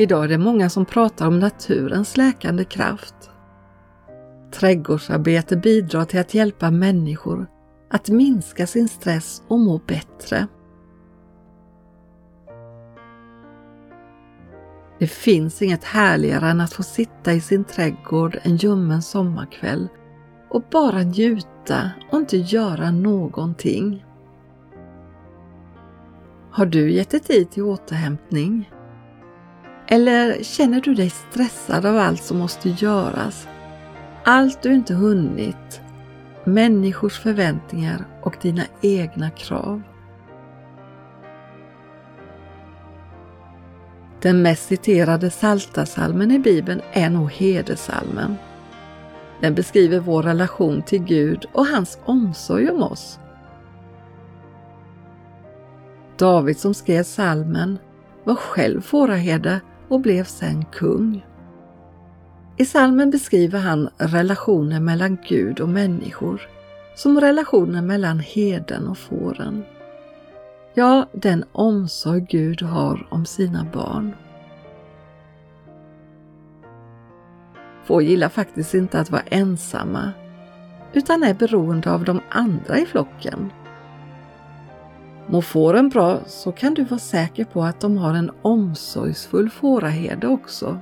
Idag är det många som pratar om naturens läkande kraft. Trädgårdsarbete bidrar till att hjälpa människor att minska sin stress och må bättre. Det finns inget härligare än att få sitta i sin trädgård en ljummen sommarkväll och bara njuta och inte göra någonting. Har du gett dig tid till återhämtning? Eller känner du dig stressad av allt som måste göras? Allt du inte hunnit, människors förväntningar och dina egna krav. Den mest citerade saltasalmen i Bibeln är nog Hedersalmen. Den beskriver vår relation till Gud och hans omsorg om oss. David som skrev salmen var själv fåraherde och blev sen kung. I salmen beskriver han relationen mellan Gud och människor, som relationen mellan heden och fåren. Ja, den omsorg Gud har om sina barn. Får gillar faktiskt inte att vara ensamma, utan är beroende av de andra i flocken. Mår fåren bra så kan du vara säker på att de har en omsorgsfull fåraherde också.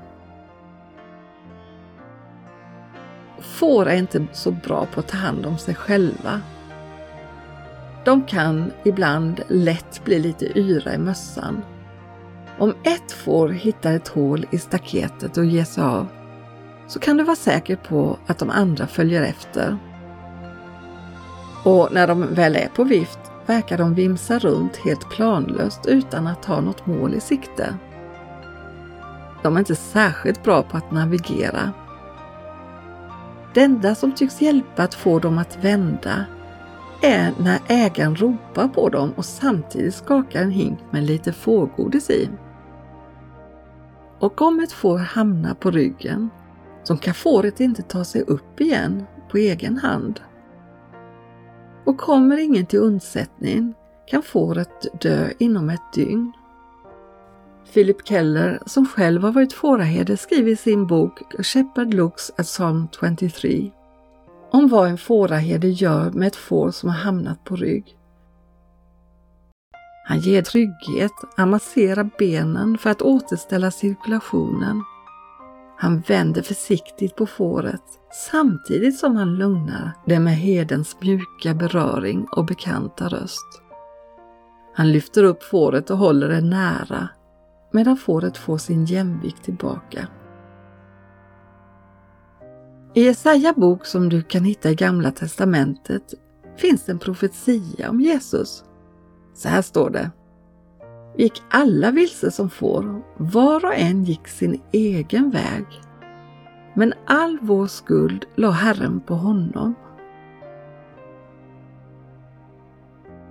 Får är inte så bra på att ta hand om sig själva. De kan ibland lätt bli lite yra i mössan. Om ett får hittar ett hål i staketet och ger sig av så kan du vara säker på att de andra följer efter. Och när de väl är på vift verkar de vimsa runt helt planlöst utan att ha något mål i sikte. De är inte särskilt bra på att navigera. Det enda som tycks hjälpa att få dem att vända är när ägaren ropar på dem och samtidigt skakar en hink med lite fårgodis i. Och om ett får hamnar på ryggen så kan fåret inte ta sig upp igen på egen hand. Och kommer ingen till undsättning kan fåret dö inom ett dygn. Philip Keller, som själv har varit fåraherde, skriver i sin bok Shepherd Looks at Psalm 23 om vad en fåraherde gör med ett får som har hamnat på rygg. Han ger trygghet, han masserar benen för att återställa cirkulationen. Han vänder försiktigt på fåret samtidigt som han lugnar det med hedens mjuka beröring och bekanta röst. Han lyfter upp fåret och håller det nära medan fåret får sin jämvikt tillbaka. I Jesaja bok som du kan hitta i Gamla testamentet finns en profetia om Jesus. Så här står det gick alla vilse som får, var och en gick sin egen väg. Men all vår skuld la Herren på honom.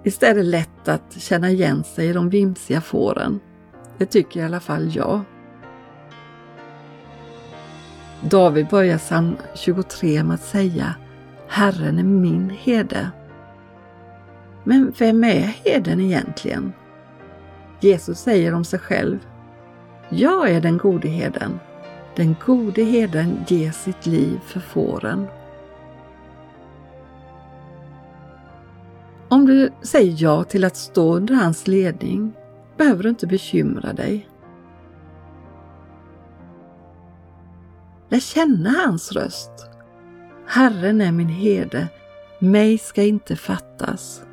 Visst är det lätt att känna igen sig i de vimsiga fåren. Det tycker i alla fall jag. David börjar psalm 23 med att säga Herren är min herde. Men vem är heden egentligen? Jesus säger om sig själv Jag är den gode heden. Den gode heden ger sitt liv för fåren. Om du säger ja till att stå under hans ledning behöver du inte bekymra dig. Lär känna hans röst. Herren är min herde, mig ska inte fattas.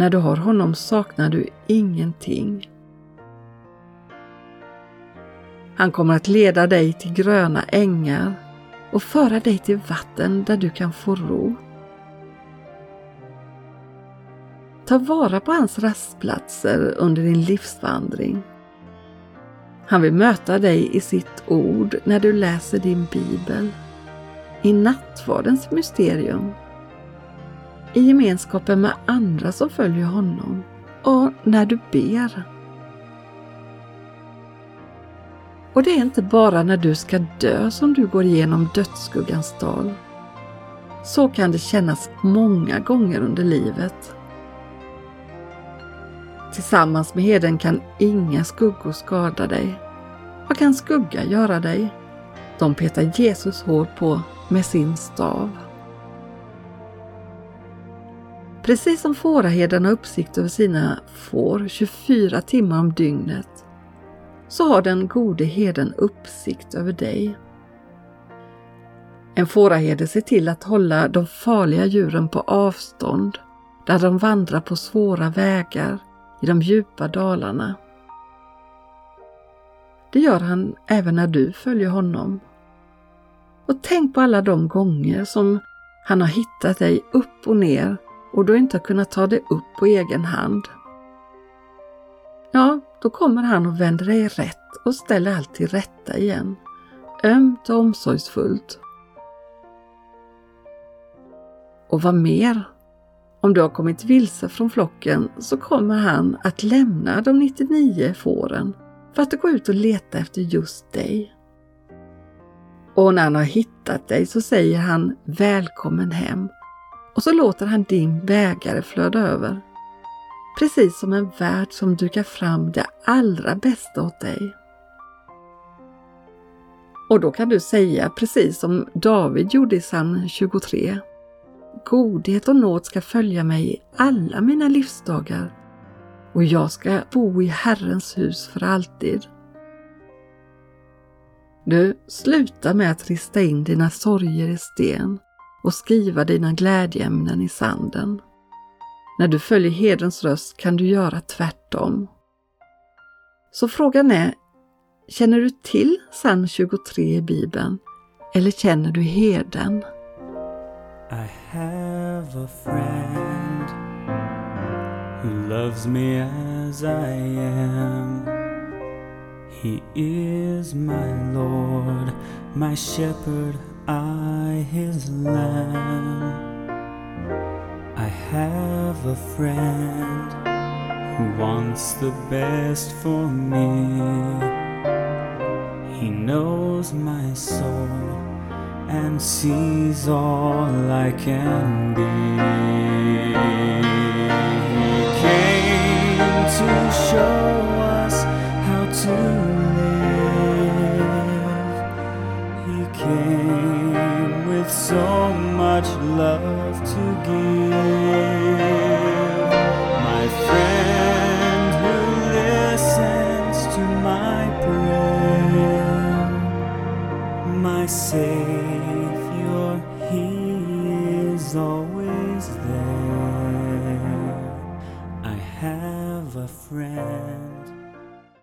När du har honom saknar du ingenting. Han kommer att leda dig till gröna ängar och föra dig till vatten där du kan få ro. Ta vara på hans rastplatser under din livsvandring. Han vill möta dig i sitt ord när du läser din bibel, i nattvardens mysterium, i gemenskapen med andra som följer honom och när du ber. Och det är inte bara när du ska dö som du går igenom dödsskuggans dal. Så kan det kännas många gånger under livet. Tillsammans med heden kan inga skuggor skada dig. Vad kan skugga göra dig? De petar Jesus hår på med sin stav. Precis som fåraherden har uppsikt över sina får 24 timmar om dygnet så har den gode herden uppsikt över dig. En fåraherde ser till att hålla de farliga djuren på avstånd där de vandrar på svåra vägar i de djupa dalarna. Det gör han även när du följer honom. Och tänk på alla de gånger som han har hittat dig upp och ner och du inte har kunnat ta dig upp på egen hand. Ja, då kommer han och vänder dig rätt och ställer allt till rätta igen. Ömt och omsorgsfullt. Och vad mer? Om du har kommit vilse från flocken så kommer han att lämna de 99 fåren för att gå ut och leta efter just dig. Och när han har hittat dig så säger han Välkommen hem och så låter han din bägare flöda över. Precis som en värld som dukar fram det allra bästa åt dig. Och då kan du säga precis som David gjorde i psalm 23. Godhet och nåd ska följa mig i alla mina livsdagar och jag ska bo i Herrens hus för alltid. Du, sluta med att rista in dina sorger i sten och skriva dina glädjeämnen i sanden. När du följer herdens röst kan du göra tvärtom. Så frågan är, känner du till psalm 23 i Bibeln eller känner du herden? I have a friend who loves me as I am. He is my Lord, my shepherd, I his lamb. I have a friend who wants the best for me. He knows my soul and sees all I can be. He came to show my